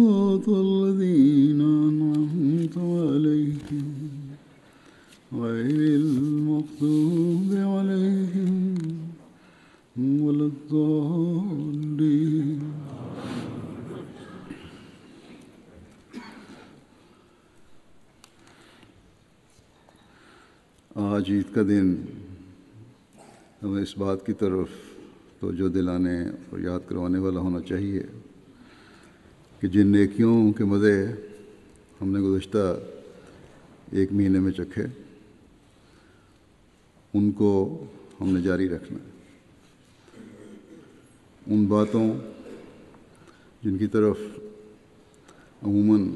صراط الذين أنعمت عليهم غير المغضوب عليهم ولا الضالين. آج عید کا دن ہمیں اس بات کی طرف توجہ دلانے اور یاد کروانے والا ہونا چاہیے۔ کہ جن نیکیوں کے مزے ہم نے گزشتہ ایک مہینے میں چکھے، ان کو ہم نے جاری رکھنا ہے۔ ان باتوں جن کی طرف عموماً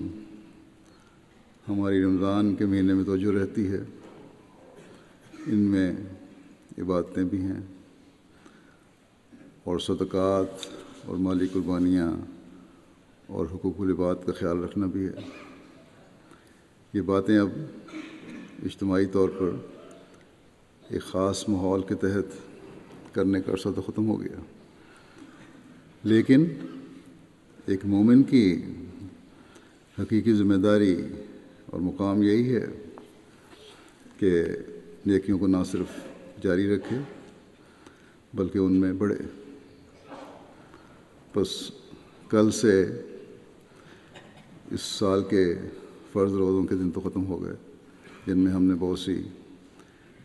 ہماری رمضان کے مہینے میں توجہ رہتی ہے، ان میں عبادتیں بھی ہیں اور صدقات اور مالی قربانیاں اور حقوق العباد کا خیال رکھنا بھی ہے۔ یہ باتیں اب اجتماعی طور پر ایک خاص ماحول کے تحت کرنے کا عرصہ تو ختم ہو گیا۔ لیکن ایک مومن کی حقیقی ذمہ داری اور مقام یہی ہے کہ نیکیوں کو نہ صرف جاری رکھے بلکہ ان میں بڑھے۔ بس کل سے اس سال کے فرض روزوں کے دن تو ختم ہو گئے، جن میں ہم نے بہت سی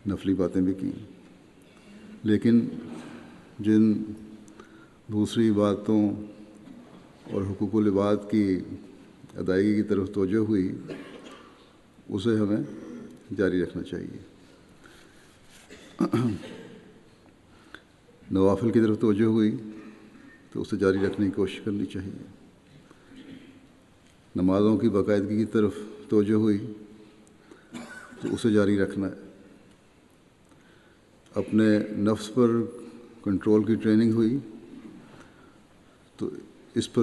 نفلی باتیں بھی کیں۔ لیکن جن دوسری باتوں اور حقوق العباد کی ادائیگی کی طرف توجہ ہوئی، اسے ہمیں جاری رکھنا چاہیے۔ نوافل کی طرف توجہ ہوئی تو اسے جاری رکھنے کی کوشش کرنی چاہیے۔ نمازوں کی باقاعدگی کی طرف توجہ ہوئی تو اسے جاری رکھنا ہے۔ اپنے نفس پر کنٹرول کی ٹریننگ ہوئی تو اس پر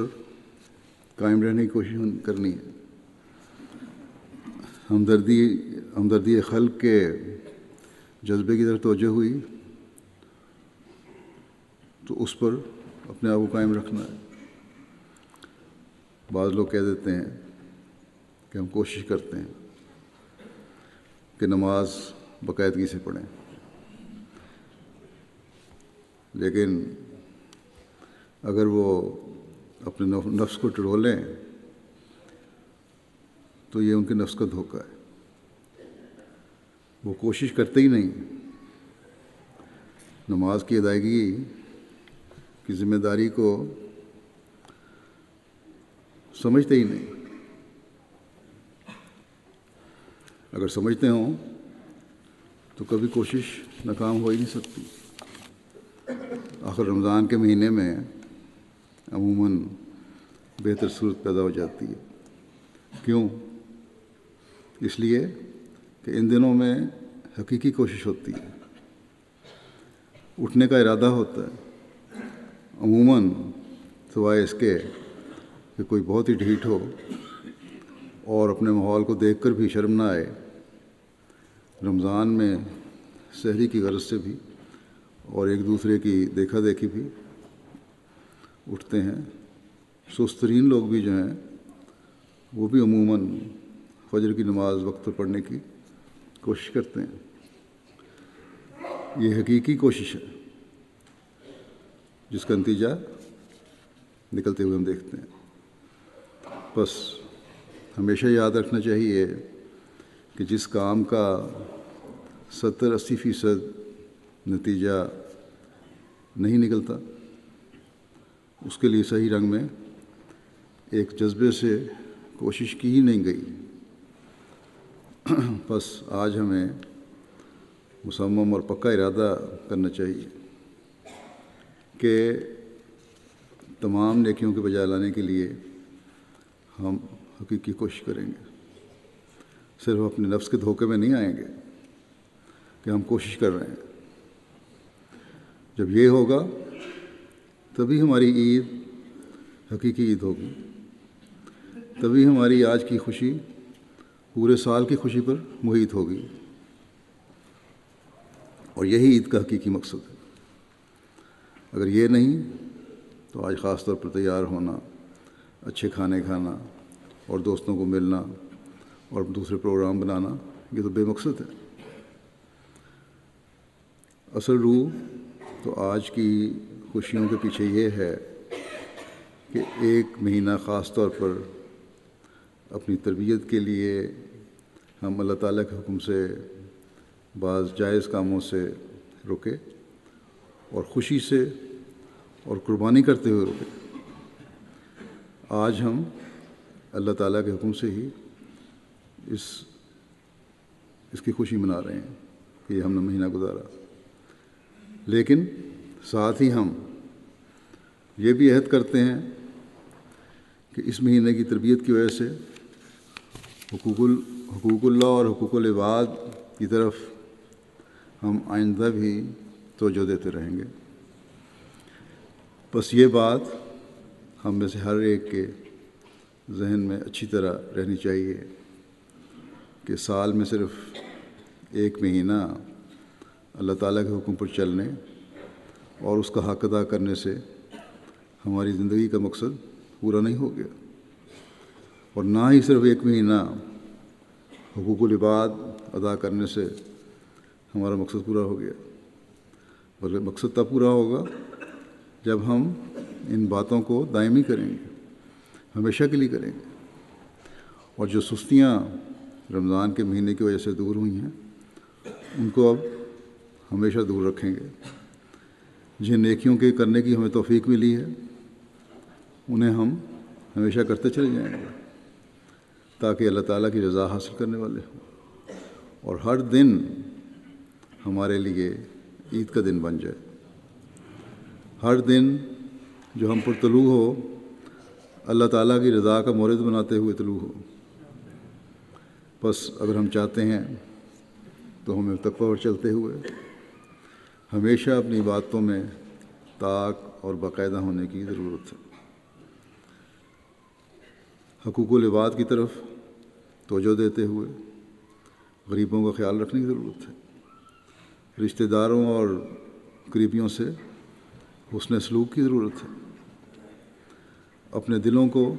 قائم رہنے کی کوشش کرنی ہے۔ ہمدردی ہمدردی خلق کے جذبے کی طرف توجہ ہوئی تو اس پر اپنے آپ کو قائم رکھنا ہے۔ بعض لوگ کہہ دیتے ہیں کہ ہم کوشش کرتے ہیں کہ نماز باقاعدگی سے پڑھیں۔ لیکن اگر وہ اپنے نفس کو ٹرولیں تو یہ ان کے نفس کا دھوکہ ہے۔ وہ کوشش کرتے ہی نہیں۔ نماز کی ادائیگی کی ذمہ داری کو سمجھتے ہی نہیں۔ اگر سمجھتے ہوں تو کبھی کوشش ناکام ہو ہی نہیں سکتی۔ آخر رمضان کے مہینے میں عموماً بہتر صورت پیدا ہو جاتی ہے۔ کیوں؟ اس لیے کہ ان دنوں میں حقیقی کوشش ہوتی ہے۔ اٹھنے کا ارادہ ہوتا ہے۔ عموماً سوائے اس کے کہ کوئی بہت ہی ڈھیٹ ہو اور اپنے ماحول کو دیکھ کر بھی شرم نہ آئے، رمضان میں سحری کی غرض سے بھی اور ایک دوسرے کی دیکھا دیکھی بھی اٹھتے ہیں۔ سسترین لوگ بھی جو ہیں، وہ بھی عموماً فجر کی نماز وقت پر پڑھنے کی کوشش کرتے ہیں۔ یہ حقیقی کوشش ہے، جس کا نتیجہ نکلتے ہوئے ہم دیکھتے ہیں۔ بس ہمیشہ یاد رکھنا چاہیے کہ جس کام کا ستر اسی فیصد نتیجہ نہیں نکلتا، اس کے لیے صحیح رنگ میں ایک جذبے سے کوشش کی ہی نہیں گئی۔ بس آج ہمیں مصمم اور پکا ارادہ کرنا چاہیے کہ تمام نیکیوں کے بجائے لانے کے لیے ہم حقیقی کوشش کریں گے۔ صرف اپنے نفس کے دھوکے میں نہیں آئیں گے کہ ہم کوشش کر رہے ہیں۔ جب یہ ہوگا، تبھی ہماری عید حقیقی عید ہوگی۔ تبھی ہماری آج کی خوشی پورے سال کی خوشی پر محیط ہوگی۔ اور یہی عید کا حقیقی مقصد ہے۔ اگر یہ نہیں، تو آج خاص طور پر تیار ہونا اچھے کھانے کھانا اور دوستوں کو ملنا اور دوسرے پروگرام بنانا، یہ تو بے مقصد ہے۔ اصل روح تو آج کی خوشیوں کے پیچھے یہ ہے کہ ایک مہینہ خاص طور پر اپنی تربیت کے لیے ہم اللہ تعالیٰ کے حکم سے بعض جائز کاموں سے رکے اور خوشی سے اور قربانی کرتے ہوئے رکے۔ آج ہم اللہ تعالیٰ کے حکم سے ہی اس اس کی خوشی منا رہے ہیں کہ یہ ہم نے مہینہ گزارا۔ لیکن ساتھ ہی ہم یہ بھی عہد کرتے ہیں کہ اس مہینے کی تربیت کی وجہ سے حقوق ال، حقوق اللہ اور حقوق العباد کی طرف ہم آئندہ بھی توجہ دیتے رہیں گے۔ بس یہ بات ہم میں سے ہر ایک کے ذہن میں اچھی طرح رہنی چاہیے کہ سال میں صرف ایک مہینہ اللہ تعالیٰ کے حکم پر چلنے اور اس کا حق ادا کرنے سے ہماری زندگی کا مقصد پورا نہیں ہو گیا اور نہ ہی صرف ایک مہینہ حقوق العباد ادا کرنے سے ہمارا مقصد پورا ہو گیا بلکہ مقصد تب پورا ہوگا جب ہم ان باتوں کو دائمی کریں گے، ہمیشہ کے لیے کریں گے۔ اور جو سستیاں رمضان کے مہینے کی وجہ سے دور ہوئی ہیں، ان کو اب ہمیشہ دور رکھیں گے۔ جن نیکیوں کے کرنے کی ہمیں توفیق ملی ہے، انہیں ہم ہمیشہ کرتے چلے جائیں گے، تاکہ اللہ تعالیٰ کی رضا حاصل کرنے والے ہوں۔ اور ہر دن ہمارے لیے عید کا دن بن جائے۔ ہر دن جو ہم پر طلوع ہو، اللہ تعالیٰ کی رضا کا مورد بناتے ہوئے طلوع ہو۔ بس اگر ہم چاہتے ہیں تو ہمیں تقوی پر چلتے ہوئے، ہمیشہ اپنی باتوں میں طاق اور باقاعدہ ہونے کی ضرورت ہے۔ حقوق و لباد کی طرف توجہ دیتے ہوئے غریبوں کا خیال رکھنے کی ضرورت ہے۔ رشتہ داروں اور قریبیوں سے حسن سلوک کی ضرورت ہے۔ اپنے دلوں کو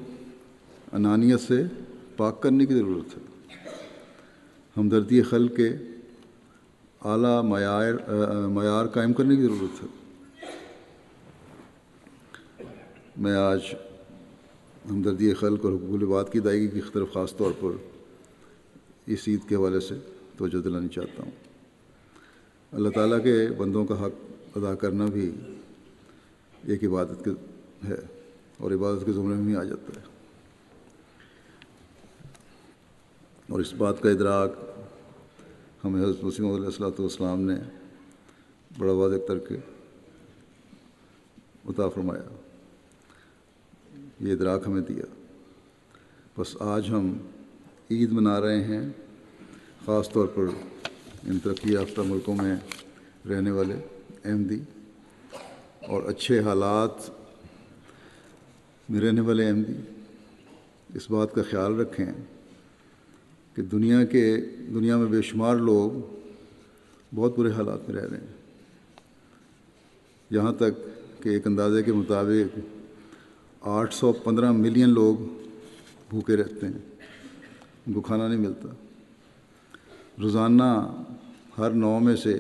انانیت سے پاک کرنے کی ضرورت ہے۔ ہمدردی خل کے اعلیٰ معیار معیار قائم کرنے کی ضرورت ہے۔ میں آج ہمدردی خلق اور حقوق الباد کی ادائیگی کی طرف خاص طور پر اس عید کے حوالے سے توجہ دلانی چاہتا ہوں۔ اللہ تعالیٰ کے بندوں کا حق ادا کرنا بھی ایک عبادت کے ہے اور عبادت کے زمرے میں ہی آ جاتا ہے۔ اور اس بات کا ادراک ہمیں حضرت وسیم علیہ السلاۃ والسلام نے بڑا واضح کر کے عطا فرمایا۔ یہ ادراک ہمیں دیا۔ بس آج ہم عید منا رہے ہیں، خاص طور پر ان ترقی یافتہ ملکوں میں رہنے والے احمدی اور اچھے حالات میں رہنے والے احمدی اس بات کا خیال رکھیں کہ دنیا کے، دنیا میں بے شمار لوگ بہت برے حالات میں رہ رہے ہیں۔ یہاں تک کہ ایک اندازے کے مطابق آٹھ سو پندرہ ملین لوگ بھوکے رہتے ہیں، ان کو کھانا نہیں ملتا۔ روزانہ ہر نو میں سے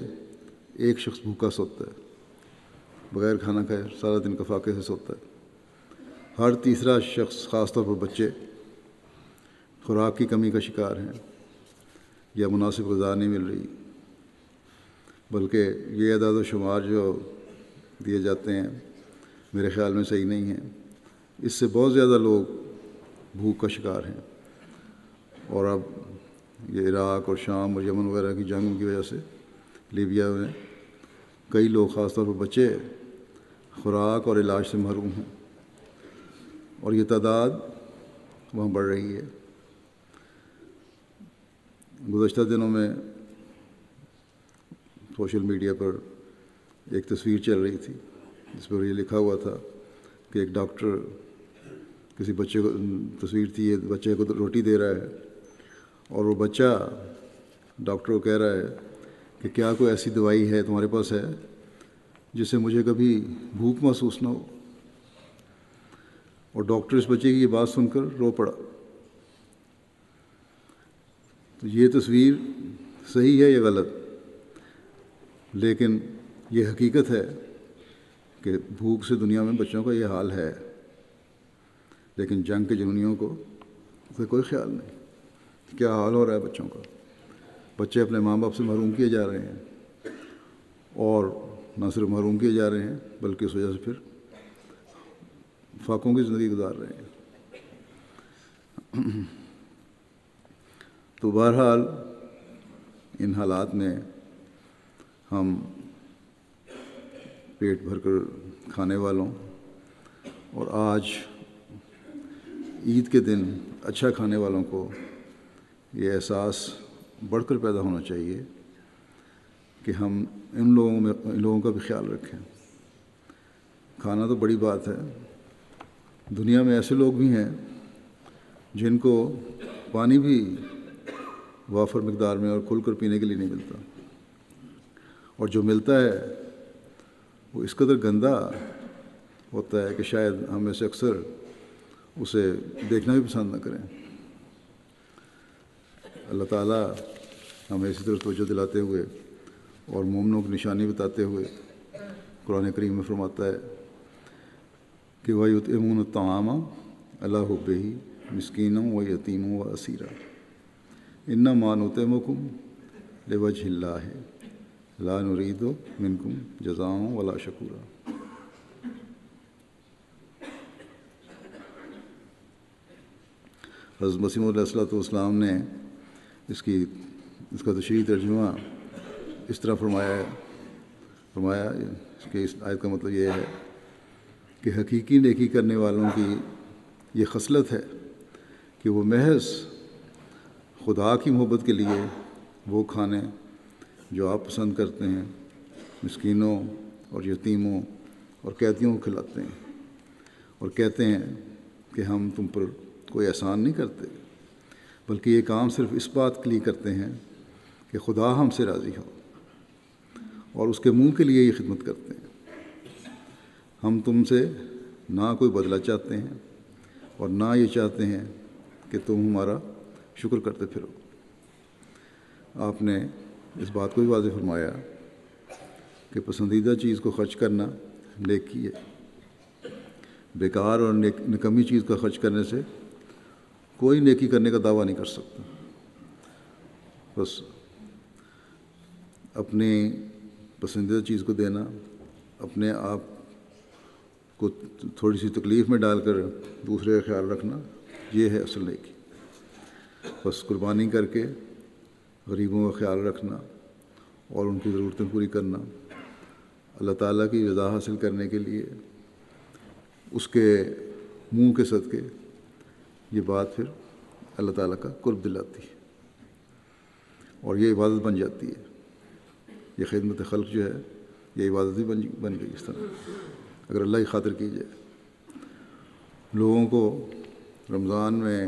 ایک شخص بھوکا سوتا ہے۔ بغیر کھانا کھائے، سارا دن کفاقے سے سوتا ہے۔ ہر تیسرا شخص خاص طور پر بچے، خوراک کی کمی کا شکار ہیں یا مناسب غذا نہیں مل رہی۔ بلکہ یہ اعداد و شمار جو دیے جاتے ہیں، میرے خیال میں صحیح نہیں ہیں۔ اس سے بہت زیادہ لوگ بھوک کا شکار ہیں۔ اور اب یہ عراق اور شام اور یمن وغیرہ کی جنگوں کی وجہ سے لیبیا میں کئی لوگ خاص طور پر بچے خوراک اور علاج سے محروم ہیں اور یہ تعداد وہاں بڑھ رہی ہے۔ گزشتہ دنوں میں سوشل میڈیا پر ایک تصویر چل رہی تھی، جس پر یہ لکھا ہوا تھا کہ ایک ڈاکٹر کسی بچے کو، تصویر تھی، یہ بچے کو روٹی دے رہا ہے اور وہ بچہ ڈاکٹر کو کہہ رہا ہے کہ کیا کوئی ایسی دوائی ہے تمہارے پاس ہے؟ جس سے مجھے کبھی بھوک محسوس نہ ہو۔ اور ڈاکٹر اس بچے کی یہ بات سن کر رو پڑا۔ تو یہ تصویر صحیح ہے یا غلط؟ لیکن یہ حقیقت ہے کہ بھوک سے دنیا میں بچوں کا یہ حال ہے۔ لیکن جنگ کے جنونیوں کو اسے کوئی خیال نہیں۔ کیا حال ہو رہا ہے بچوں کا؟ بچے اپنے ماں باپ سے محروم کیے جا رہے ہیں۔ اور نہ صرف محروم کیے جا رہے ہیں، بلکہ اس وجہ سے پھر فاقوں کی زندگی گزار رہے ہیں۔ تو بہرحال ان حالات میں ہم پیٹ بھر کر کھانے والوں اور آج عید کے دن اچھا کھانے والوں کو یہ احساس بڑھ کر پیدا ہونا چاہیے۔ کہ ہم ان لوگوں میں، ان لوگوں کا بھی خیال رکھیں۔ کھانا تو بڑی بات ہے۔ دنیا میں ایسے لوگ بھی ہیں جن کو پانی بھی وافر مقدار میں اور کھل کر پینے کے لیے نہیں ملتا۔ اور جو ملتا ہے، وہ اس قدر گندا ہوتا ہے کہ شاید ہم میں سے اکثر اسے دیکھنا بھی پسند نہ کریں۔ اللہ تعالیٰ ہمیں اسی طرح توجہ دلاتے ہوئے اور مومنوں کی نشانی بتاتے ہوئے قرآن کریم میں فرماتا ہے کہ وہ امون الطعام اللہ ہی مسکینوں و یتیموں و اسیرہ ان مانوت مکم لوج اللہ ہے لا نرید و منکم جزاؤں ولا شکورہ حضرت مسیم علیہ السلۃ والسلام نے اس کی اس کا تشریح ترجمہ اس طرح فرمایا ہے، فرمایا کہ اس آیت کا مطلب یہ ہے کہ حقیقی نیکی کرنے والوں کی یہ خصلت ہے کہ وہ محض خدا کی محبت کے لیے وہ کھانے جو آپ پسند کرتے ہیں، مسکینوں اور یتیموں اور قیدیوں کو کھلاتے ہیں۔ اور کہتے ہیں کہ ہم تم پر کوئی احسان نہیں کرتے، بلکہ یہ کام صرف اس بات کے لیے کرتے ہیں کہ خدا ہم سے راضی ہو۔ اور اس کے منہ کے لیے یہ خدمت کرتے ہیں۔ ہم تم سے نہ کوئی بدلہ چاہتے ہیں اور نہ یہ چاہتے ہیں کہ تم ہمارا شکر کرتے پھرو۔ آپ نے اس بات کو بھی واضح فرمایا کہ پسندیدہ چیز کو خرچ کرنا نیکی ہے۔ بیکار اور نکمی چیز کا خرچ کرنے سے کوئی نیکی کرنے کا دعویٰ نہیں کر سکتا۔ بس اپنی پسندیدہ چیز کو دینا، اپنے آپ کو تھوڑی سی تکلیف میں ڈال کر دوسرے کا خیال رکھنا، یہ ہے اصل نیکی۔ بس قربانی کر کے غریبوں کا خیال رکھنا اور ان کی ضرورتیں پوری کرنا۔ اللہ تعالیٰ کی رضا حاصل کرنے کے لیے، اس کے منہ کے صدقے، یہ بات پھر اللہ تعالیٰ کا قرب دلاتی ہے اور یہ عبادت بن جاتی ہے۔ یہ خدمت خلق جو ہے، یہ عبادت بھی بن بن گئی اس طرح۔ اگر اللہ کی خاطر کی جائے۔ لوگوں کو رمضان میں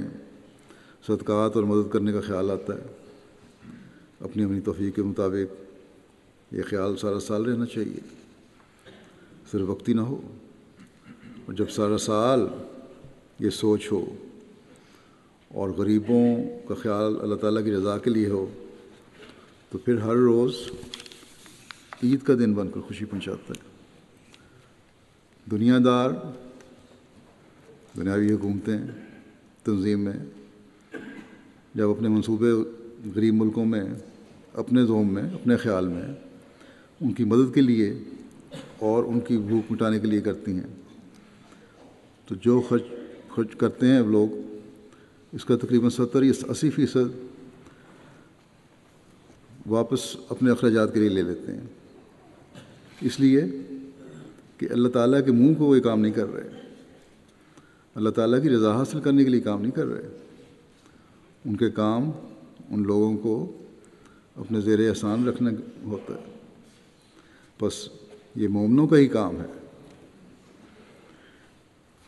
صدقات اور مدد کرنے کا خیال آتا ہے۔ اپنی اپنی توفیق کے مطابق یہ خیال سارا سال رہنا چاہیے۔ صرف وقتی نہ ہو۔ اور جب سارا سال یہ سوچ ہو اور غریبوں کا خیال اللہ تعالیٰ کی رضا کے لیے ہو، تو پھر ہر روز عید کا دن بن کر خوشی پہنچاتا ہے۔ دنیا دار دنیاوی حکومتیں تنظیم میں، جب اپنے منصوبے غریب ملکوں میں، اپنے زوم میں، اپنے خیال میں ان کی مدد کے لیے اور ان کی بھوک مٹانے کے لیے کرتی ہیں۔ تو جو خرچ خرچ کرتے ہیں لوگ، اس کا تقریباً ستر یا اسی فیصد واپس اپنے اخراجات کے لیے لے لیتے ہیں۔ اس لیے کہ اللہ تعالیٰ کے منہ کو وہ کام نہیں کر رہے۔ اللہ تعالیٰ کی رضا حاصل کرنے کے لیے کام نہیں کر رہے۔ ان کے کام، ان لوگوں کو اپنے زیر احسان رکھنا ہوتا ہے بس یہ مومنوں کا ہی کام ہے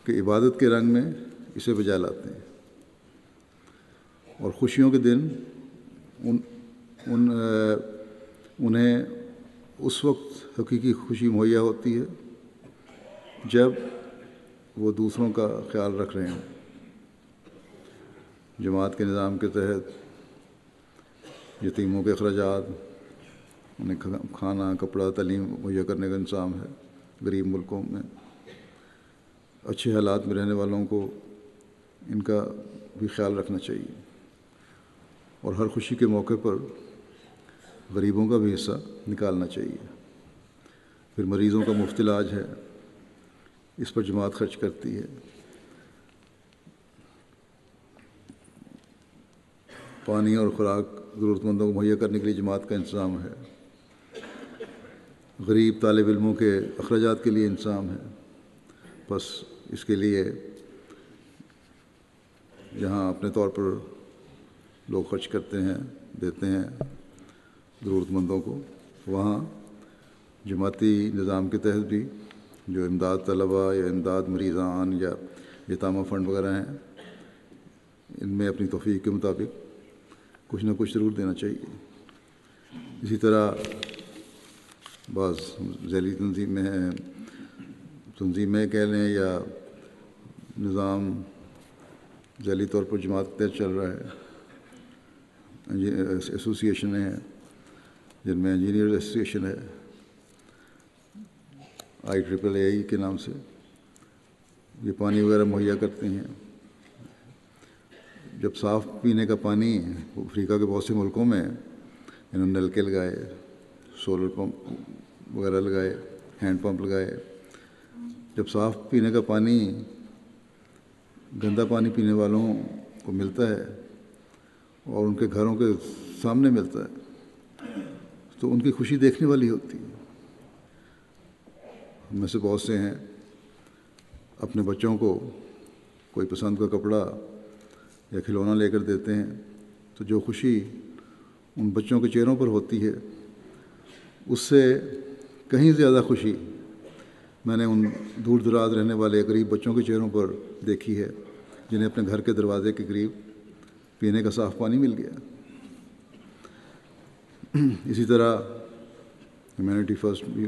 کہ عبادت کے رنگ میں اسے بجا لاتے ہیں۔ اور خوشیوں کے دن ان ان، انہیں اس وقت حقیقی خوشی مہیا ہوتی ہے جب وہ دوسروں کا خیال رکھ رہے ہیں جماعت کے نظام کے تحت، یتیموں کے اخراجات، انہیں کھانا، کپڑا، تعلیم مہیا کرنے کا انتظام ہے غریب ملکوں میں۔ اچھے حالات میں رہنے والوں کو ان کا بھی خیال رکھنا چاہیے اور ہر خوشی کے موقع پر غریبوں کا بھی حصہ نکالنا چاہیے۔ پھر مریضوں کا مفت علاج ہے، اس پر جماعت خرچ کرتی ہے۔ پانی اور خوراک ضرورت مندوں کو مہیا کرنے کے لیے جماعت کا انتظام ہے۔ غریب طالب علموں کے اخراجات کے لیے انتظام ہے۔ بس اس کے لیے جہاں اپنے طور پر لوگ خرچ کرتے ہیں، دیتے ہیں۔ ضرورت مندوں کو۔ وہاں جماعتی نظام کے تحت بھی جو امداد طلباء یا امداد مریضان یا یتامہ فنڈ وغیرہ ہیں، ان میں اپنی توفیق کے مطابق کچھ نہ کچھ ضرور دینا چاہیے۔ اسی طرح بعض ذیلی تنظیمیں ہیں تنظیمیں کہہ لیں یا نظام ذیلی طور پر جماعت تحت چل رہا ہے ایسوسیشنیں ہیں۔ جن میں انجینئر ایسوسیشن ہے آئی ٹریپل اے ای کے نام سے، یہ پانی وغیرہ مہیا کرتے ہیں۔ جب صاف پینے کا پانی افریقہ کے بہت سے ملکوں میں انہوں نے نلکے لگائے سولر پمپ وغیرہ لگائے ہینڈ پمپ لگائے، جب صاف پینے کا پانی، گندا پانی پینے والوں کو ملتا ہے اور ان کے گھروں کے سامنے ملتا ہے تو ان کی خوشی دیکھنے والی ہوتی ہے۔ ہم میں سے بہت سے ہیں۔ اپنے بچوں کو کوئی پسند کا کپڑا یا کھلونا لے کر دیتے ہیں تو جو خوشی ان بچوں کے چہروں پر ہوتی ہے، اس سے کہیں زیادہ خوشی میں نے ان دور دراز رہنے والے غریب بچوں کے چہروں پر دیکھی ہے، جنہیں اپنے گھر کے دروازے کے قریب پینے کا صاف پانی مل گیا۔ اسی طرح ہیومینٹی فرسٹ بھی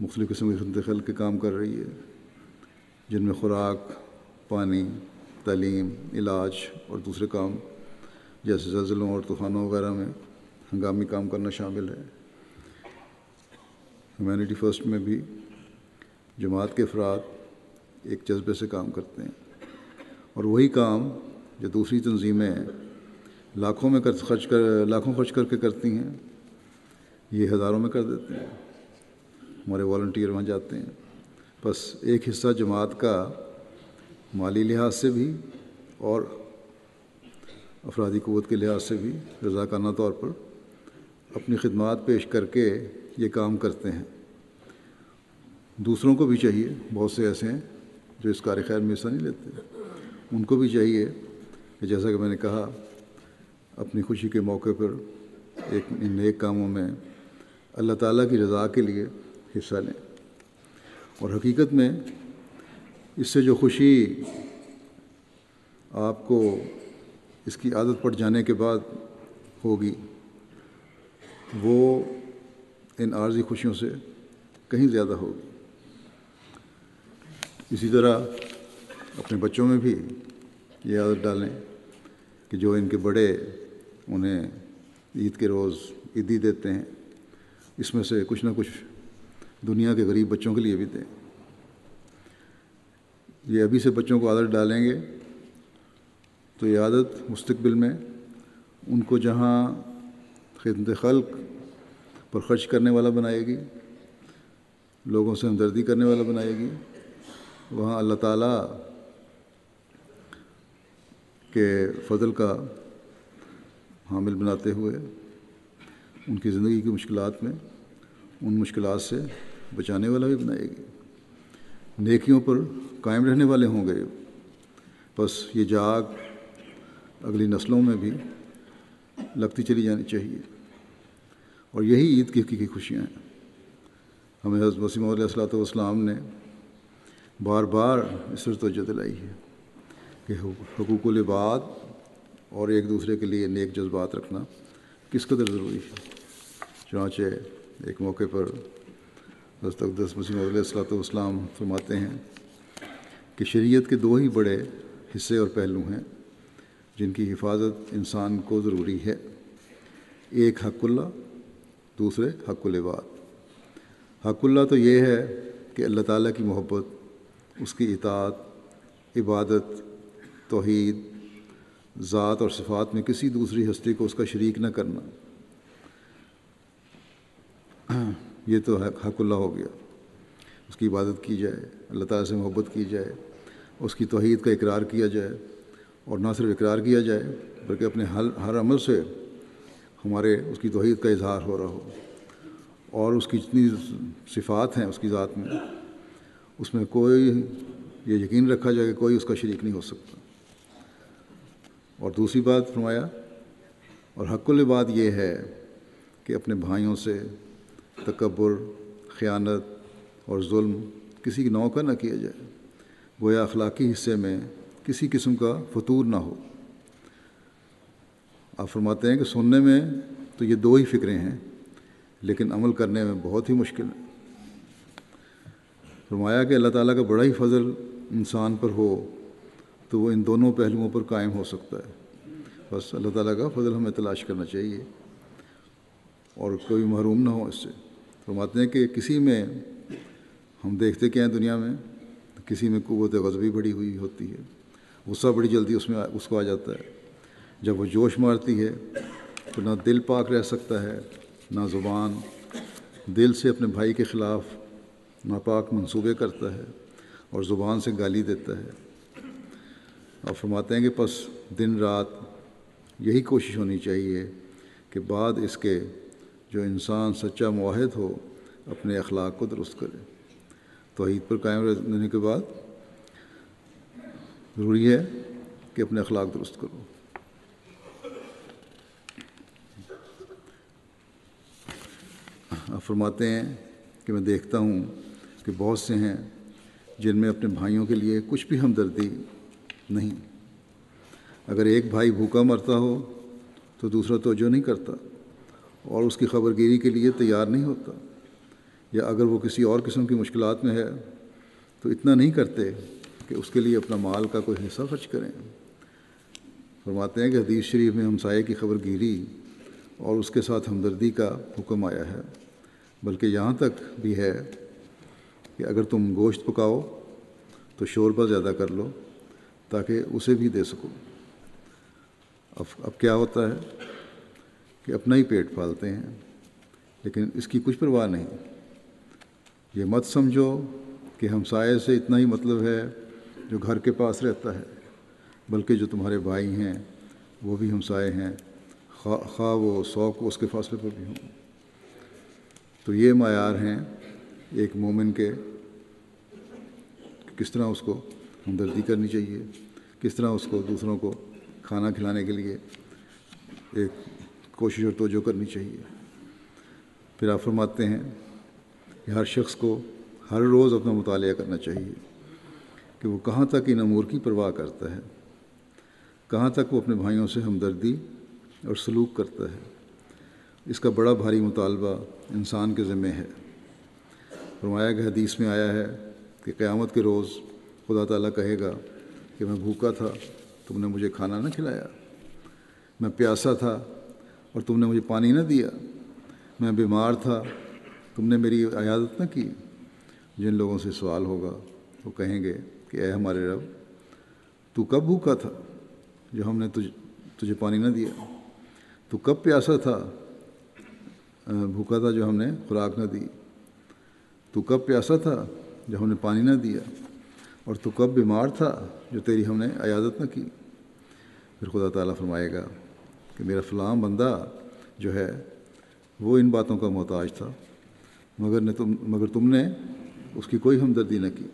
مختلف قسم کے انتقال کے کام کر رہی ہے، جن میں خوراک، پانی، تعلیم، علاج اور دوسرے کام جیسے زلزلوں اور طوفانوں وغیرہ میں ہنگامی کام کرنا شامل ہے۔ ہیومینٹی فرسٹ میں بھی جماعت کے افراد ایک جذبے سے کام کرتے ہیں اور وہی کام جو دوسری تنظیمیں لاکھوں میں خرچ کر لاکھوں خرچ کر کے کرتی ہیں، یہ ہزاروں میں کر دیتے ہیں۔ ہمارے والنٹیئر وہاں جاتے ہیں۔ بس ایک حصہ جماعت کا مالی لحاظ سے بھی اور افرادی قوت کے لحاظ سے بھی رضاکانہ طور پر اپنی خدمات پیش کر کے یہ کام کرتے ہیں۔ دوسروں کو بھی چاہیے، بہت سے ایسے ہیں جو اس کار خیر میں حصہ نہیں لیتے۔ ان کو بھی چاہیے کہ جیسا کہ میں نے کہا اپنی خوشی کے موقع پر ایک ان نیک کاموں میں اللہ تعالیٰ کی رضا کے لیے حصہ لیں۔ اور حقیقت میں اس سے جو خوشی آپ کو اس کی عادت پڑ جانے کے بعد ہوگی، وہ ان عارضی خوشیوں سے کہیں زیادہ ہوگی۔ اسی طرح اپنے بچوں میں بھی یہ عادت ڈالیں کہ جو ان کے بڑے انہیں عید کے روز عیدی دیتے ہیں۔ اس میں سے کچھ نہ کچھ دنیا کے غریب بچوں کے لیے بھی دیں۔ یہ ابھی سے بچوں کو عادت ڈالیں گے۔ تو یہ عادت مستقبل میں ان کو جہاں خدمت خلق پر خرچ کرنے والا بنائے گی، لوگوں سے ہمدردی کرنے والا بنائے گی، وہاں اللہ تعالیٰ کے فضل کا حامل بناتے ہوئے ان کی زندگی کی مشکلات میں ان مشکلات سے بچانے والا بھی بنائے گی۔ نیکیوں پر قائم رہنے والے ہوں گے۔ بس یہ جاگ اگلی نسلوں میں بھی لگتی چلی جانی چاہیے۔ اور یہی عید کی حقیقی خوشیاں ہیں۔ ہمیں حضرت وسیم علیہ السلاۃ والسلام نے بار بار اس پر توجہ دلائی ہے کہ حقوق العباد اور ایک دوسرے کے لیے نیک جذبات رکھنا کس قدر ضروری ہے؟ چنانچہ ایک موقع پر حضرت اقدس مسیم علیہ السلاۃ والسلام فرماتے ہیں کہ شریعت کے دو ہی بڑے حصے اور پہلو ہیں جن کی حفاظت انسان کو ضروری ہے، ایک حق اللہ، دوسرے حق العباد۔ حق اللہ تو یہ ہے کہ اللہ تعالیٰ کی محبت، اس کی اطاعت، عبادت، توحید ذات اور صفات میں کسی دوسری ہستی کو اس کا شریک نہ کرنا۔ یہ تو حق اللہ ہو گیا۔ اس کی عبادت کی جائے، اللہ تعالیٰ سے محبت کی جائے، اس کی توحید کا اقرار کیا جائے اور نہ صرف اقرار کیا جائے، بلکہ اپنے ہر ہر عمل سے ہمارے اس کی توحید کا اظہار ہو رہا ہو۔ اور اس کی جتنی صفات ہیں اس کی ذات میں، اس میں کوئی یہ یقین رکھا جائے کہ کوئی اس کا شریک نہیں ہو سکتا۔ اور دوسری بات فرمایا، اور حق البات یہ ہے کہ اپنے بھائیوں سے تکبر، خیانت اور ظلم کسی کی نو کا نہ کیا جائے۔ گویا اخلاقی حصے میں کسی قسم کا فطور نہ ہو۔ آپ فرماتے ہیں کہ سننے میں تو یہ دو ہی فکریں ہیں، لیکن عمل کرنے میں بہت ہی مشکل ہے فرمایا کہ اللہ تعالیٰ کا بڑا ہی فضل انسان پر ہو تو وہ ان دونوں پہلوؤں پر قائم ہو سکتا ہے۔ بس اللہ تعالیٰ کا فضل ہمیں تلاش کرنا چاہیے اور کوئی محروم نہ ہو اس سے۔ فرماتے ہیں کہ کسی میں ہم دیکھتے کیا ہیں دنیا میں کسی میں قوت غضبی بڑی ہوئی ہوتی ہے۔ غصہ بڑی جلدی اس میں اس کو آ جاتا ہے۔ جب وہ جوش مارتی ہے، تو نہ دل پاک رہ سکتا ہے، نہ زبان۔ دل سے اپنے بھائی کے خلاف ناپاک منصوبے کرتا ہے اور زبان سے گالی دیتا ہے۔ اور فرماتے ہیں کہ پس دن رات یہی کوشش ہونی چاہیے کہ بعد اس کے جو انسان سچا معاہد ہو، اپنے اخلاق کو درست کرے۔ توحید پر قائم رہنے کے بعد ضروری ہے کہ اپنے اخلاق درست کرو۔ فرماتے ہیں کہ میں دیکھتا ہوں کہ بہت سے ہیں جن میں اپنے بھائیوں کے لیے کچھ بھی ہمدردی نہیں۔ اگر ایک بھائی بھوکا مرتا ہو تو دوسرا توجہ نہیں کرتا اور اس کی خبر گیری کے لیے تیار نہیں ہوتا یا اگر وہ کسی اور قسم کی مشکلات میں ہے تو اتنا نہیں کرتے کہ اس کے لیے اپنا مال کا کوئی حصہ خرچ کریں۔ فرماتے ہیں کہ حدیث شریف میں ہمسائے کی خبر گیری اور اس کے ساتھ ہمدردی کا حکم آیا ہے، بلکہ یہاں تک بھی ہے کہ اگر تم گوشت پکاؤ تو شوربہ زیادہ کر لو۔ تاکہ اسے بھی دے سکو اب اب کیا ہوتا ہے کہ اپنا ہی پیٹ پالتے ہیں، لیکن اس کی کچھ پرواہ نہیں۔ یہ مت سمجھو کہ ہمسائے سے اتنا ہی مطلب ہے جو گھر کے پاس رہتا ہے، بلکہ جو تمہارے بھائی ہیں، وہ بھی ہمسائے ہیں۔ خواہ خواہ وہ سو کو اس کے فاصلے پر بھی ہوں۔ تو یہ معیار ہیں ایک مومن کے، کس طرح اس کو ہمدردی کرنی چاہیے۔ کس طرح اس کو، دوسروں کو کھانا کھلانے کے لیے ایک کوشش اور توجہ کرنی چاہیے۔ پھر آپ فرماتے ہیں کہ ہر شخص کو ہر روز اپنا مطالعہ کرنا چاہیے کہ وہ کہاں تک ان امور کی پرواہ کرتا ہے۔ کہاں تک وہ اپنے بھائیوں سے ہمدردی اور سلوک کرتا ہے۔ اس کا بڑا بھاری مطالبہ انسان کے ذمے ہے۔ فرمایا کہ حدیث میں آیا ہے کہ قیامت کے روز خدا تعالیٰ کہے گا کہ میں بھوکا تھا، تم نے مجھے کھانا نہ کھلایا۔ میں پیاسا تھا اور تم نے مجھے پانی نہ دیا۔ میں بیمار تھا، تم نے میری عیادت نہ کی۔ جن لوگوں سے سوال ہوگا، وہ کہیں گے کہ اے ہمارے رب، تو کب بھوکا تھا جو ہم نے تجھ، تجھے پانی نہ دیا؟ تو کب پیاسا تھا بھوکا تھا جو ہم نے خوراک نہ دی؟ تو کب پیاسا تھا جو ہم نے پانی نہ دیا؟ اور تو کب بیمار تھا جو تیری ہم نے عیادت نہ کی؟ پھر خدا تعالیٰ فرمائے گا کہ میرا فلاں بندہ جو ہے، وہ ان باتوں کا محتاج تھا، مگر نے تم، مگر تم نے اس کی کوئی ہمدردی نہ کی۔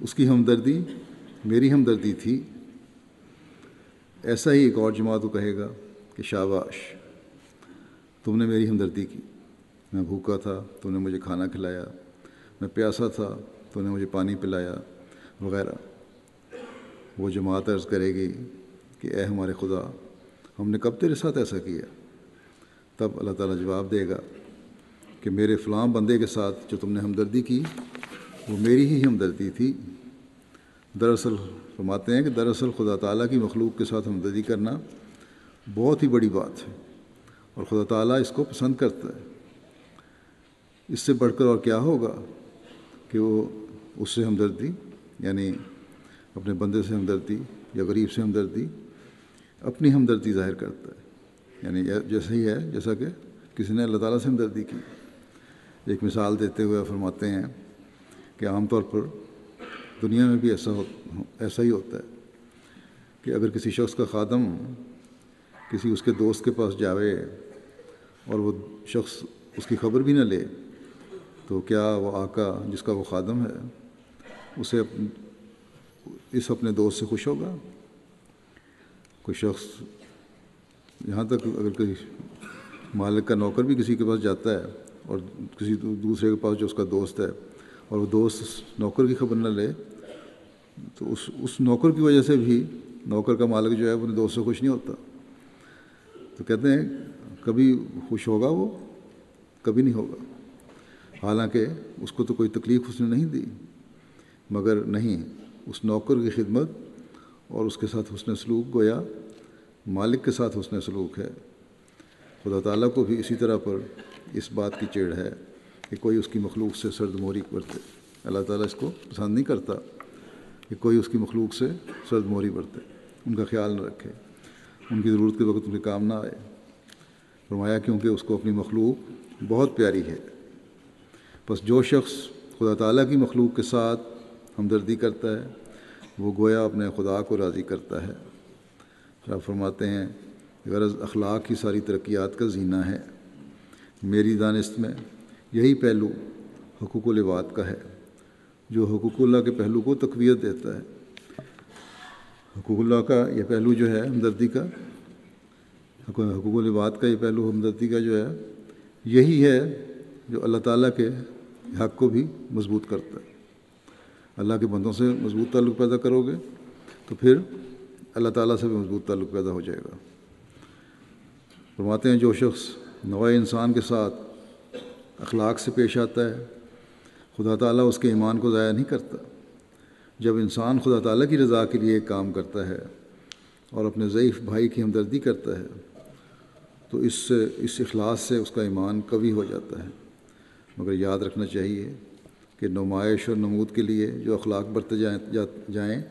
اس کی ہمدردی میری ہمدردی تھی۔ ایسا ہی ایک اور جماعت کو کہے گا کہ شاباش، تم نے میری ہمدردی کی۔ میں بھوکا تھا، تم نے مجھے کھانا کھلایا۔ میں پیاسا تھا تو نے مجھے پانی پلایا وغیرہ۔ وہ جماعت عرض کرے گی کہ اے ہمارے خدا، ہم نے کب تیرے ساتھ ایسا کیا؟ تب اللہ تعالیٰ جواب دے گا کہ میرے فلاں بندے کے ساتھ جو تم نے ہمدردی کی، وہ میری ہی ہمدردی تھی۔ دراصل فرماتے ہیں کہ دراصل خدا تعالیٰ کی مخلوق کے ساتھ ہمدردی کرنا بہت ہی بڑی بات ہے اور خدا تعالیٰ اس کو پسند کرتا ہے۔ اس سے بڑھ کر اور کیا ہوگا کہ وہ اس سے ہمدردی یعنی اپنے بندے سے ہمدردی یا غریب سے ہمدردی، اپنی ہمدردی ظاہر کرتا ہے۔ یعنی جیسا ہی ہے، جیسا کہ کسی نے اللہ تعالیٰ سے ہمدردی کی۔ ایک مثال دیتے ہوئے فرماتے ہیں کہ عام طور پر دنیا میں بھی ایسا ہو، ایسا ہی ہوتا ہے کہ اگر کسی شخص کا خادم کسی اس کے دوست کے پاس جاوے اور وہ شخص اس کی خبر بھی نہ لے، تو کیا وہ آقا جس کا وہ خادم ہے اسے اس اپنے دوست سے خوش ہوگا؟ کوئی شخص یہاں تک اگر کوئی مالک کا نوکر بھی کسی کے پاس جاتا ہے اور کسی دوسرے کے پاس جو اس کا دوست ہے اور وہ دوست نوکر کی خبر نہ لے، تو اس اس نوکر کی وجہ سے بھی نوکر کا مالک جو ہے اپنے دوست سے خوش نہیں ہوتا۔ تو کہتے ہیں کبھی خوش ہوگا وہ؟ کبھی نہیں ہوگا۔ حالانکہ اس کو تو کوئی تکلیف اس نے نہیں دی۔ مگر نہیں، اس نوکر کی خدمت اور اس کے ساتھ حسن سلوک، گویا مالک کے ساتھ حسن سلوک ہے۔ خدا تعالیٰ کو بھی اسی طرح پر اس بات کی چیڑ ہے کہ کوئی اس کی مخلوق سے سرد موری برتے۔ اللہ تعالیٰ اس کو پسند نہیں کرتا کہ کوئی اس کی مخلوق سے سرد موری برتے۔ ان کا خیال نہ رکھے۔ ان کی ضرورت کے وقت ان کے کام نہ آئے۔ فرمایا، کیونکہ اس کو اپنی مخلوق بہت پیاری ہے۔ بس جو شخص خدا تعالیٰ کی مخلوق کے ساتھ ہمدردی کرتا ہے، وہ گویا اپنے خدا کو راضی کرتا ہے۔ آپ فرماتے ہیں، غرض اخلاق کی ساری ترقیات کا زینہ ہے۔ میری دانست میں یہی پہلو حقوق العباد کا ہے۔ جو حقوق اللہ کے پہلو کو تقویت دیتا ہے۔ حقوق اللہ کا یہ پہلو جو ہے ہمدردی کا، حقوق العباد کا یہ پہلو ہمدردی کا جو ہے، یہی ہے جو اللہ تعالیٰ کے حق کو بھی مضبوط کرتا ہے۔ اللہ کے بندوں سے مضبوط تعلق پیدا کرو گے، تو پھر اللہ تعالیٰ سے بھی مضبوط تعلق پیدا ہو جائے گا۔ فرماتے ہیں جو شخص نوائے انسان کے ساتھ اخلاق سے پیش آتا ہے، خدا تعالیٰ اس کے ایمان کو ضائع نہیں کرتا۔ جب انسان خدا تعالیٰ کی رضا کے لیے ایک کام کرتا ہے اور اپنے ضعیف بھائی کی ہمدردی کرتا ہے، تو اس سے، اس اخلاص سے اس کا ایمان کبھی ہو جاتا ہے۔ مگر یاد رکھنا چاہیے کہ نمائش اور نمود کے لیے جو اخلاق برتے جائیں جائیں،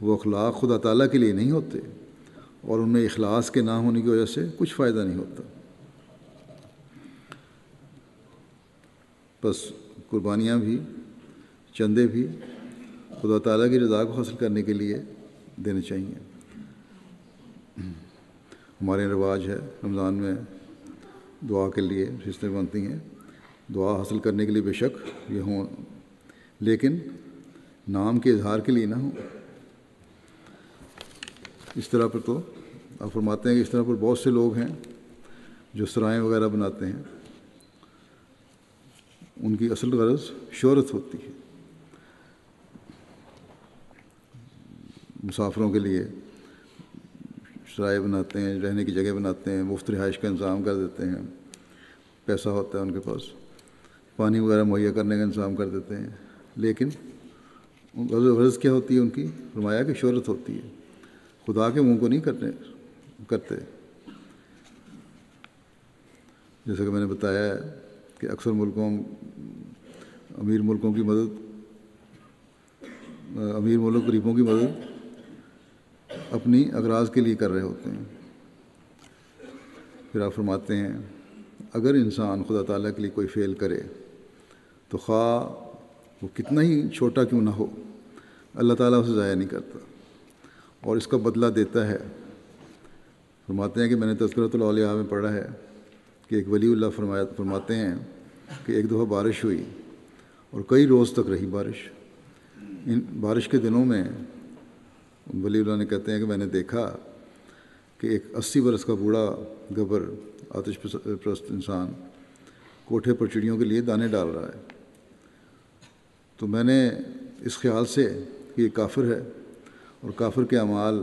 وہ اخلاق خدا تعالیٰ کے لیے نہیں ہوتے اور ان میں اخلاص کے نہ ہونے کی وجہ سے کچھ فائدہ نہیں ہوتا۔ بس قربانیاں بھی، چندے بھی خدا تعالیٰ کی رضا کو حاصل کرنے کے لیے دینے چاہیے۔ ہمارے رواج ہے، رمضان میں دعا کے لیے رشتے بنتی ہیں۔ دعا حاصل کرنے کے لیے بے شک یہ ہوں، لیکن نام کے اظہار کے لیے نہ ہوں۔ اس طرح پر تو آپ فرماتے ہیں کہ اس طرح پر بہت سے لوگ ہیں جو سرائیں وغیرہ بناتے ہیں۔ ان کی اصل غرض شہرت ہوتی ہے۔ مسافروں کے لیے شرائع بناتے ہیں، رہنے کی جگہ بناتے ہیں، مفت رہائش کا انتظام کر دیتے ہیں، پیسہ ہوتا ہے ان کے پاس۔ پانی وغیرہ مہیا کرنے کا انتظام کر دیتے ہیں۔ لیکن غرض کیا ہوتی ہے؟ ان کی فرمایا کہ شہرت ہوتی ہے۔ خدا کے منہ کو نہیں کرنے کرتے۔ جیسا کہ میں نے بتایا ہے کہ اکثر ملکوں، امیر ملکوں کی مدد، امیر ملک غریبوں کی مدد اپنی اغراض کے لیے کر رہے ہوتے ہیں۔ پھر آپ فرماتے ہیں، اگر انسان خدا تعالیٰ کے لیے کوئی فیل کرے تو خواہ وہ کتنا ہی چھوٹا کیوں نہ ہو، اللہ تعالیٰ اسے ضائع نہیں کرتا۔ اور اس کا بدلہ دیتا ہے۔ فرماتے ہیں کہ میں نے تذکرۃ الاولیاء میں پڑھا ہے کہ ایک ولی اللہ فرمایا، فرماتے ہیں کہ ایک دفعہ بارش ہوئی اور کئی روز تک رہی بارش۔ ان بارش کے دنوں میں ولی اللہ نے کہتے ہیں کہ میں نے دیکھا کہ ایک اسی برس کا بوڑھا گبر، آتش پرست انسان کوٹھے پر چڑیوں کے لیے دانے ڈال رہا ہے۔ تو میں نے اس خیال سے کہ یہ کافر ہے اور کافر کے اعمال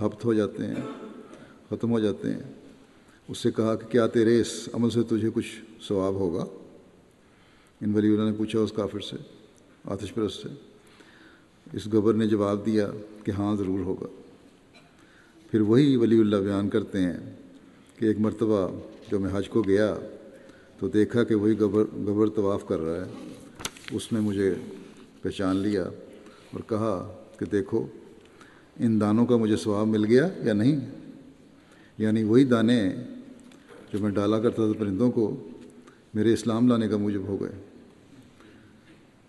ہفت ہو جاتے ہیں، ختم ہو جاتے ہیں۔ اس سے کہا کہ کیا تیرے اس عمل سے تجھے کچھ ثواب ہوگا؟ ان ولی اللہ نے پوچھا اس کافر سے، آتش پرست سے۔ اس گبر نے جواب دیا کہ ہاں ضرور ہوگا۔ پھر وہی ولی اللہ بیان کرتے ہیں کہ ایک مرتبہ جو میں حج کو گیا تو دیکھا کہ وہی گبر گبر طواف کر رہا ہے۔ اس نے مجھے پہچان لیا اور کہا کہ دیکھو، ان دانوں کا مجھے ثواب مل گیا یا نہیں؟ یعنی وہی دانے جو میں ڈالا کرتا تھا پرندوں کو، میرے اسلام لانے کا موجب ہو گئے۔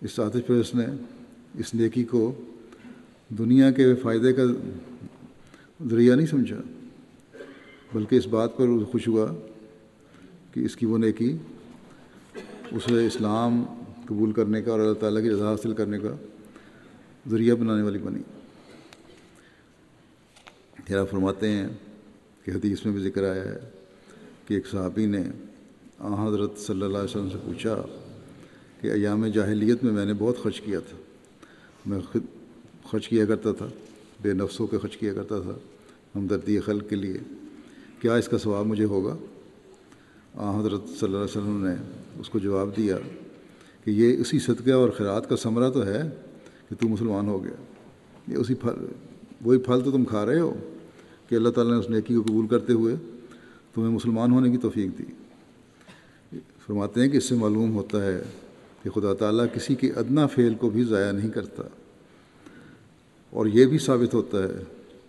اس آتش پر اس نے اس نیکی کو دنیا کے فائدے کا ذریعہ نہیں سمجھا، بلکہ اس بات پر خوش ہوا کہ اس کی وہ نیکی اسے اسلام قبول کرنے کا اور اللہ تعالیٰ کی رضا حاصل کرنے کا ذریعہ بنانے والی بنی۔ پھر فرماتے ہیں کہ حدیث میں بھی ذکر آیا ہے کہ ایک صحابی نے آ حضرت صلی اللہ علیہ وسلم سے پوچھا کہ ایام جاہلیت میں میں نے بہت خرچ کیا تھا۔ میں خود خرچ کیا کرتا تھا، بے نفسوں کے خرچ کیا کرتا تھا ہمدردی خلق کے لیے۔ کیا اس کا ثواب مجھے ہوگا؟ آ حضرت صلی اللہ علیہ وسلم نے اس کو جواب دیا کہ یہ اسی صدقہ اور خیرات کا ثمرہ تو ہے کہ تو مسلمان ہو گیا۔ یہ اسی پھل، وہی پھل تو تم کھا رہے ہو کہ اللہ تعالیٰ نے اس نیکی کو قبول کرتے ہوئے تمہیں مسلمان ہونے کی توفیق دی۔ فرماتے ہیں کہ اس سے معلوم ہوتا ہے کہ خدا تعالیٰ کسی کے ادنا فعل کو بھی ضائع نہیں کرتا۔ اور یہ بھی ثابت ہوتا ہے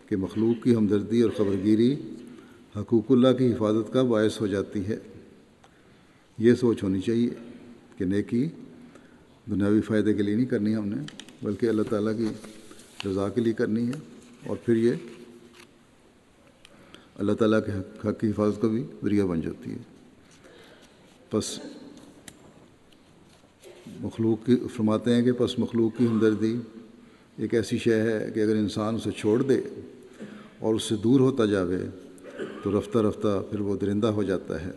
کہ مخلوق کی ہمدردی اور خبرگیری حقوق اللہ کی حفاظت کا باعث ہو جاتی ہے۔ یہ سوچ ہونی چاہیے کہ نیکی دنیاوی فائدے کے لیے نہیں کرنی ہم نے، بلکہ اللہ تعالیٰ کی رضا کے لیے کرنی ہے۔ اور پھر یہ اللہ تعالیٰ کے حق کی حفاظت کا بھی ذریعہ بن جاتی ہے۔ بس مخلوق کی، فرماتے ہیں کہ پس مخلوق کی ہمدردی ایک ایسی شے ہے کہ اگر انسان اسے چھوڑ دے اور اس سے دور ہوتا جاوے تو رفتہ رفتہ پھر وہ درندہ ہو جاتا ہے۔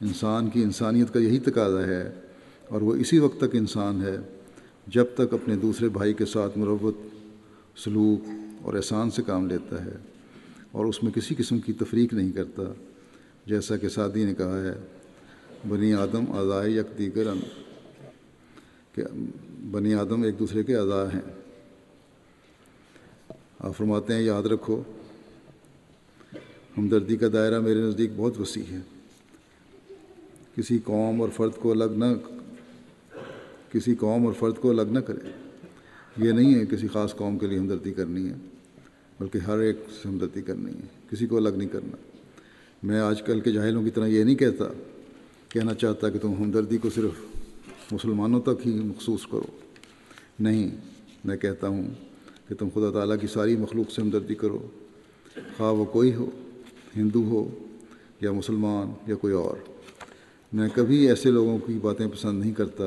انسان کی انسانیت کا یہی تقاضا ہے اور وہ اسی وقت تک انسان ہے جب تک اپنے دوسرے بھائی کے ساتھ مربت سلوک اور احسان سے کام لیتا ہے اور اس میں کسی قسم کی تفریق نہیں کرتا، جیسا کہ سعدی نے کہا ہے، بنی آدم اعضائے یک دیگر کہ بنی آدم ایک دوسرے کے اعضاء ہیں۔ آپ فرماتے ہیں، یاد رکھو، ہمدردی کا دائرہ میرے نزدیک بہت وسیع ہے۔ کسی قوم اور فرد کو الگ نہ کسی قوم اور فرد کو الگ نہ کرے۔ یہ نہیں ہے کسی خاص قوم کے لیے ہمدردی کرنی ہے، بلکہ ہر ایک سے ہمدردی کرنی ہے، کسی کو الگ نہیں کرنا۔ میں آج کل کے جاہلوں کی طرح یہ نہیں کہتا، کہنا چاہتا کہ تم ہمدردی کو صرف مسلمانوں تک ہی مخصوص کرو۔ نہیں، میں کہتا ہوں کہ تم خدا تعالیٰ کی ساری مخلوق سے ہمدردی کرو۔ خواہ وہ کوئی ہو، ہندو ہو یا مسلمان یا کوئی اور۔ میں کبھی ایسے لوگوں کی باتیں پسند نہیں کرتا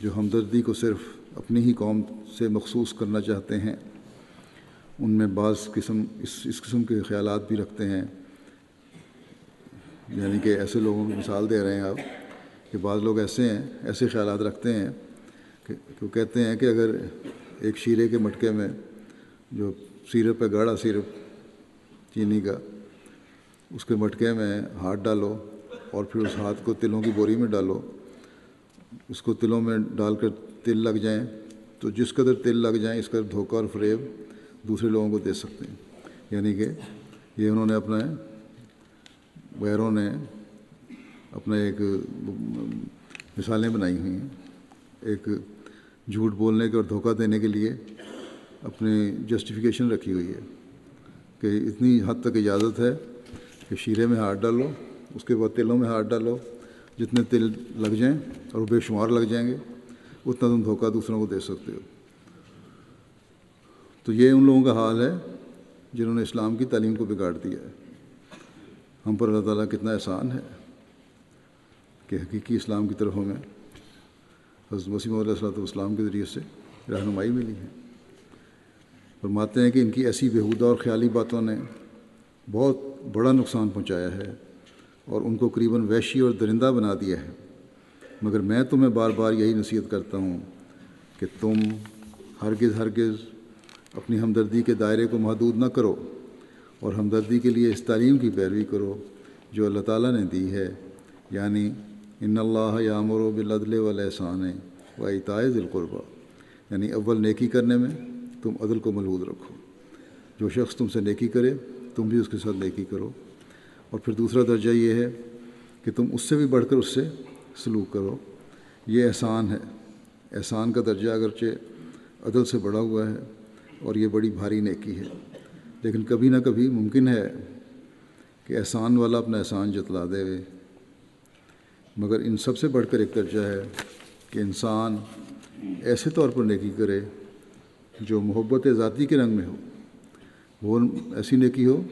جو ہمدردی کو صرف اپنی ہی قوم سے مخصوص کرنا چاہتے ہیں، ان میں بعض قسم، اس اس قسم کے خیالات بھی رکھتے ہیں۔ یعنی کہ ایسے لوگوں کی مثال دے رہے ہیں آپ کہ بعض لوگ ایسے ہیں، ایسے خیالات رکھتے ہیں کہ وہ کہتے ہیں کہ اگر ایک شیرے کے مٹکے میں جو سیرپ ہے، گاڑھا سیرپ چینی کا، اس کے مٹکے میں ہاتھ ڈالو اور پھر اس ہاتھ کو تلوں کی بوری میں ڈالو اس کو تلوں میں ڈال کر تل لگ جائیں تو جس قدر تل لگ جائیں اس کا دھوکہ اور فریب دوسرے لوگوں کو دے سکتے ہیں۔ یعنی کہ یہ انہوں نے اپنے غیروں نے اپنے ایک مثالیں بنائی ہوئی ہیں۔ ایک جھوٹ بولنے کے اور دھوکہ دینے کے لیے اپنی جسٹیفیکیشن رکھی ہوئی ہے کہ اتنی حد تک اجازت ہے کہ شیرے میں ہاتھ ڈالو اس کے بعد تلوں میں ہاتھ ڈالو جتنے تل لگ جائیں اور بے شمار لگ جائیں گے، اتنا تم دھوکہ دوسروں کو دے سکتے ہو۔ تو یہ ان لوگوں کا حال ہے جنہوں نے اسلام کی تعلیم کو بگاڑ دیا ہے۔ ہم پر اللہ تعالیٰ کتنا احسان ہے کہ حقیقی اسلام کی طرف ہمیں حضرت وسیم علیہ السلۃ والسلام کے ذریعے سے رہنمائی ملی ہے۔ فرماتے ہیں کہ ان کی ایسی بےحودہ اور خیالی باتوں نے بہت بڑا نقصان پہنچایا ہے۔ اور ان کو قریباً ویشی اور درندہ بنا دیا ہے۔ مگر میں تمہیں بار بار یہی نصیحت کرتا ہوں کہ تم ہرگز ہرگز اپنی ہمدردی کے دائرے کو محدود نہ کرو اور ہمدردی کے لیے اس تعلیم کی پیروی کرو جو اللہ تعالیٰ نے دی ہے۔ یعنی ان اللہ یامر و بلادل والاحسان و اطاعظ القربہ یعنی اول نیکی کرنے میں تم عدل کو ملحوظ رکھو۔ جو شخص تم سے نیکی کرے تم بھی اس کے ساتھ نیکی کرو۔ اور پھر دوسرا درجہ یہ ہے کہ تم اس سے بھی بڑھ کر اس سے سلوک کرو۔ یہ احسان ہے۔ احسان کا درجہ اگرچہ عدل سے بڑھا ہوا ہے اور یہ بڑی بھاری نیکی ہے۔ لیکن کبھی نہ کبھی ممکن ہے کہ احسان والا اپنا احسان جتلا دے۔ مگر ان سب سے بڑھ کر ایک درجہ ہے کہ انسان ایسے طور پر نیکی کرے جو محبت ذاتی کے رنگ میں ہو۔ وہ ایسی نیکی ہو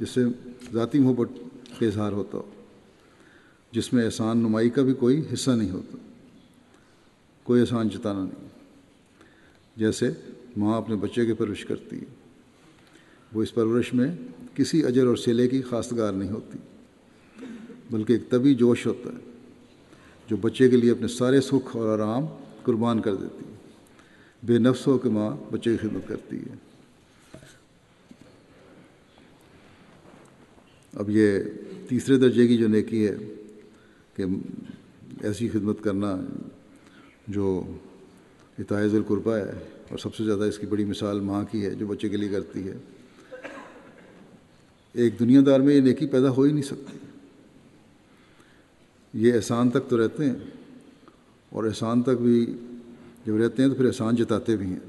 جس سے ذاتی محبت کا اظہار ہوتا ہو۔ جس میں احسان نمائی کا بھی کوئی حصہ نہیں ہوتا۔ کوئی احسان جتانا نہیں۔ جیسے ماں اپنے بچے کی پرورش کرتی ہے۔ وہ اس پرورش میں کسی اجر اور سلے کی خاصگار نہیں ہوتی۔ بلکہ ایک طبی جوش ہوتا ہے، جو بچے کے لیے اپنے سارے سکھ اور آرام قربان کر دیتی ہے۔ بے نفس ہو کہ ماں بچے کی خدمت کرتی ہے۔ اب یہ تیسرے درجے کی جو نیکی ہے کہ ایسی خدمت کرنا جو اتائز القربہ ہے اور سب سے زیادہ اس کی بڑی مثال ماں کی ہے جو بچے کے لیے کرتی ہے، ایک دنیا دار میں یہ نیکی پیدا ہو ہی نہیں سکتی۔ یہ احسان تک تو رہتے ہیں اور احسان تک بھی جب رہتے ہیں تو پھر احسان جتاتے بھی ہیں۔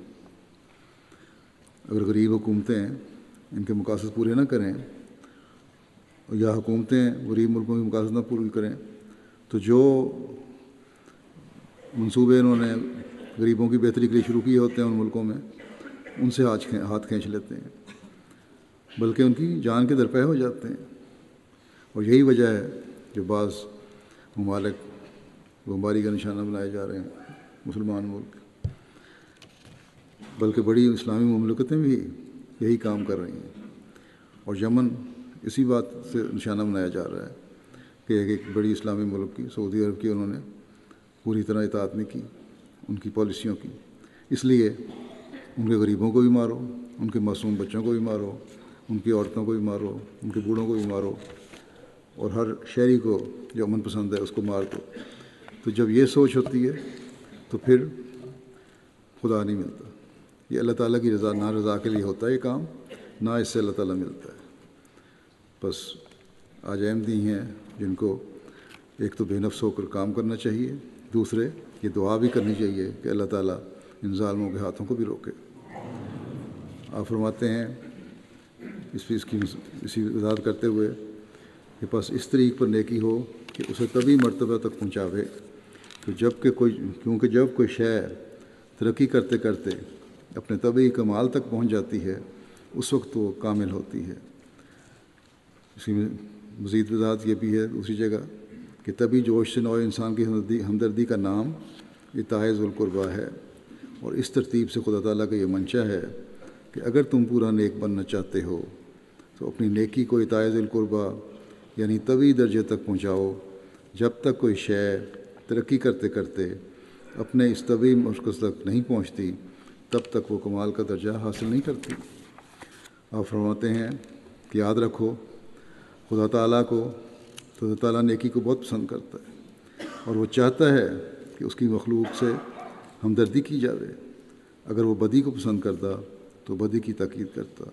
اگر غریب حکومتیں ان کے مقاصد پورے نہ کریں یا حکومتیں غریب ملکوں کے مقاصد نہ پوری کریں، تو جو منصوبے انہوں نے غریبوں کی بہتری کے لیے شروع کیے ہوتے ہیں ان ملکوں میں، ان سے ہاتھ ہاتھ کھینچ لیتے ہیں۔ بلکہ ان کی جان کے درپے ہو جاتے ہیں۔ اور یہی وجہ ہے جو بعض ممالک بمباری کا نشانہ بنائے جا رہے ہیں مسلمان ملک۔ بلکہ بڑی اسلامی مملکتیں بھی یہی کام کر رہی ہیں۔ اور یمن اسی بات سے نشانہ بنایا جا رہا ہے کہ ایک بڑی اسلامی ملک کی، سعودی عرب کی انہوں نے پوری طرح اطاعت نہیں کی، ان کی پالیسیوں کی۔ اس لیے ان کے غریبوں کو بھی مارو، ان کے معصوم بچوں کو بھی مارو، ان کی عورتوں کو بھی مارو، ان کے بوڑھوں کو بھی مارو۔ اور ہر شہری کو جو امن پسند ہے اس کو مار دو۔ تو جب یہ سوچ ہوتی ہے تو پھر خدا نہیں ملتا۔ یہ اللہ تعالیٰ کی رضا نہ رضا کے لیے ہوتا ہے یہ کام، نہ اس سے اللہ تعالیٰ ملتا ہے۔ بس آج احمدی ہیں جن کو ایک تو بے نفس ہو کر کام کرنا چاہیے، دوسرے یہ دعا بھی کرنی چاہیے کہ اللہ تعالیٰ ان ظالموں کے ہاتھوں کو بھی روکے۔ آپ فرماتے ہیں، اس اس کی اسی وضاحت کرتے ہوئے کہ بس اس طریق پر نیکی ہو کہ اسے تبھی مرتبہ تک پہنچاوے۔ کہ جبکہ کوئی، کیونکہ جب کوئی شے ترقی کرتے کرتے اپنے طبی کمال تک پہنچ جاتی ہے، اس وقت وہ کامل ہوتی ہے۔ اسی میں مزید وضاحت یہ بھی ہے دوسری جگہ کہ تبھی جوش سے نو انسان کی ہمدردی ہمدردی کا نام اتائز القربہ ہے اور اس ترتیب سے خدا تعالیٰ کا یہ منشا ہے کہ اگر تم پورا نیک بننا چاہتے ہو، تو اپنی نیکی کو اتائز القربہ یعنی طبی درجے تک پہنچاؤ۔ جب تک کوئی شے ترقی کرتے کرتے اپنے اس طبی مرکز تک نہیں پہنچتی، تب تک وہ کمال کا درجہ حاصل نہیں کرتی۔ آپ فرماتے ہیں کہ یاد رکھو خدا تعالیٰ کو، خدا تعالیٰ نیکی کو بہت پسند کرتا ہے اور وہ چاہتا ہے کہ اس کی مخلوق سے ہمدردی کی جاوے۔ اگر وہ بدی کو پسند کرتا تو بدی کی تاکید کرتا،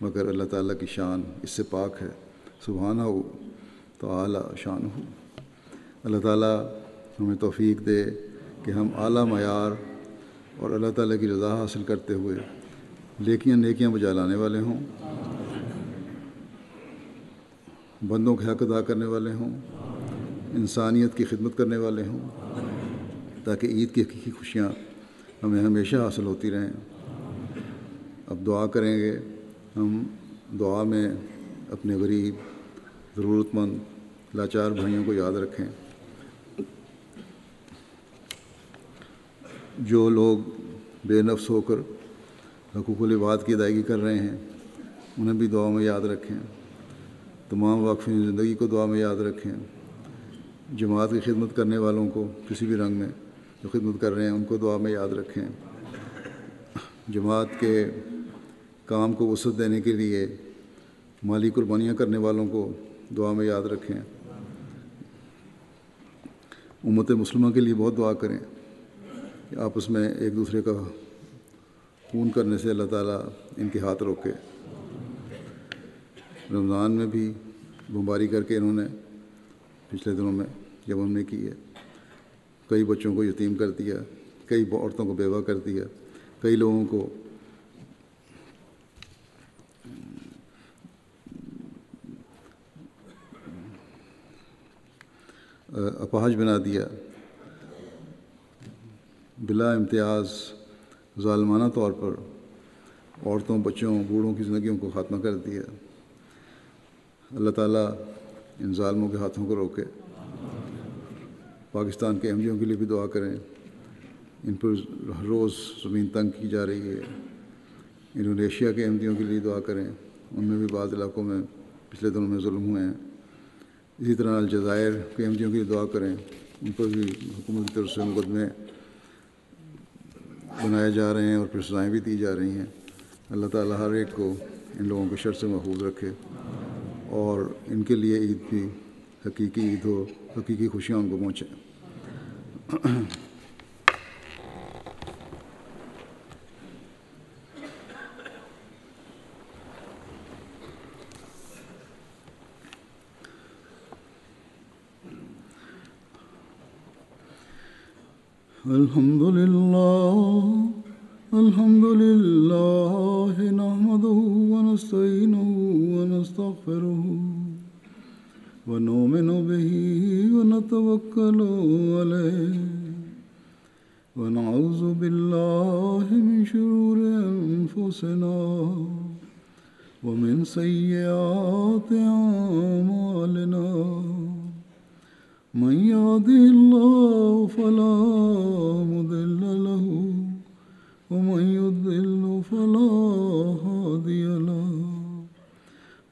مگر اللہ تعالیٰ کی شان اس سے پاک ہے۔ سبحانہ ہو تو اعلیٰ شان ہو اللہ تعالیٰ ہمیں توفیق دے کہ ہم اعلیٰ معیار اور اللہ تعالیٰ کی رضا حاصل کرتے ہوئے لیکیاں نیکیاں بجا لانے والے ہوں۔ بندوں کے حق ادا کرنے والے ہوں، انسانیت کی خدمت کرنے والے ہوں، تاکہ عید کی حقیقی خوشیاں ہمیں ہمیشہ حاصل ہوتی رہیں۔ اب دعا کریں گے، ہم دعا میں اپنے غریب ضرورت مند لاچار بھائیوں کو یاد رکھیں۔ جو لوگ بے نفس ہو کر حقوق العباد کی ادائیگی کر رہے ہیں، انہیں بھی دعا میں یاد رکھیں۔ تمام واقفین زندگی کو دعا میں یاد رکھیں۔ جماعت کی خدمت کرنے والوں کو کسی بھی رنگ میں جو خدمت کر رہے ہیں، ان کو دعا میں یاد رکھیں۔ جماعت کے کام کو وسعت دینے کے لیے مالی قربانیاں کرنے والوں کو دعا میں یاد رکھیں۔ امت مسلمہ کے لیے بہت دعا کریں۔ کہ آپس میں ایک دوسرے کا خون کرنے سے اللہ تعالیٰ ان کے ہاتھ روکے۔ رمضان میں بھی بمباری کر کے انہوں نے پچھلے دنوں میں جب ہم نے کی ہے، کئی بچوں کو یتیم کر دیا، کئی عورتوں کو بیوہ کر دیا، کئی لوگوں کو اپاہج بنا دیا، بلا امتیاز ظالمانہ طور پر عورتوں، بچوں، بوڑھوں کی زندگیوں کو خاتمہ کر دیا۔ اللہ تعالیٰ ان ظالموں کے ہاتھوں کو روکے۔ پاکستان کے ایم کے لیے بھی دعا کریں۔ ان پر ہر روز زمین تنگ کی جا رہی ہے۔ انڈونیشیا کے ایم کے لیے دعا کریں۔ ان میں بھی بعض علاقوں میں پچھلے دنوں میں ظلم ہوئے ہیں۔ اسی طرح الجزائر کے ایم کے لیے دعا کریں۔ ان پر بھی حکومت کی طرف سے مقدمے بنائے جا رہے ہیں اور پھر سزائیں بھی دی جا رہی ہیں۔ اللہ تعالیٰ ہر ایک کو ان لوگوں کے شر سے محفوظ رکھے۔ اور ان کے لیے عید بھی حقیقی عید ہو، حقیقی خوشیاں ان کو پہنچیں۔ الحمد لله الحمد لله نحمده ونستعينه ونستغفره ونؤمن به ونتوكل عليه ونعوذ بالله من شرور أنفسنا ومن سيئات أعمالنا. من يهده الله فلا مضل له ومن يضلل فلا هادي له.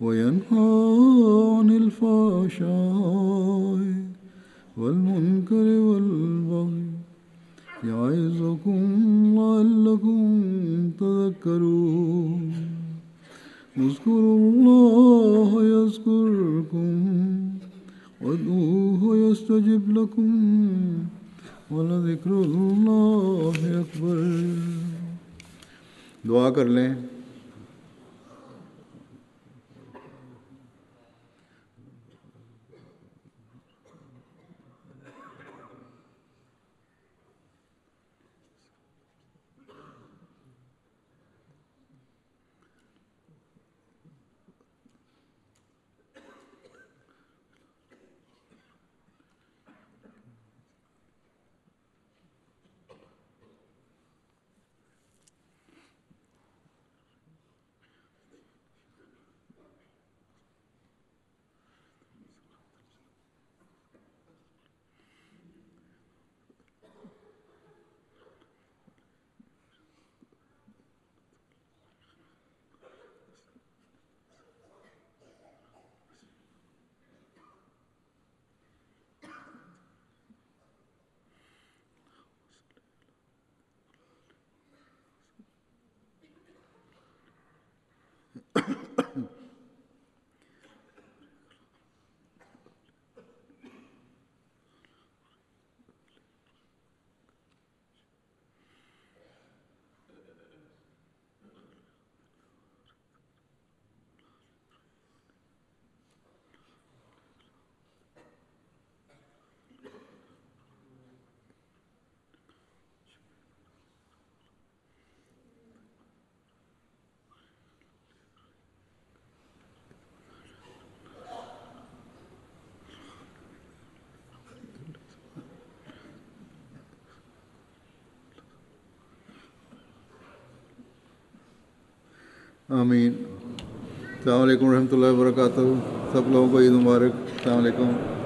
وينهى عن الفحشاء والمنكر والبغي يعظكم لعلكم تذكرون. اذكروا الله يذكركم وادعوه يستجب لكم ولذكر اللہ اکبر دعا کر لیں. آمین۔ السلام علیکم ورحمۃ اللہ وبرکاتہ۔ سب لوگوں کو عید مبارک۔ السلام علیکم۔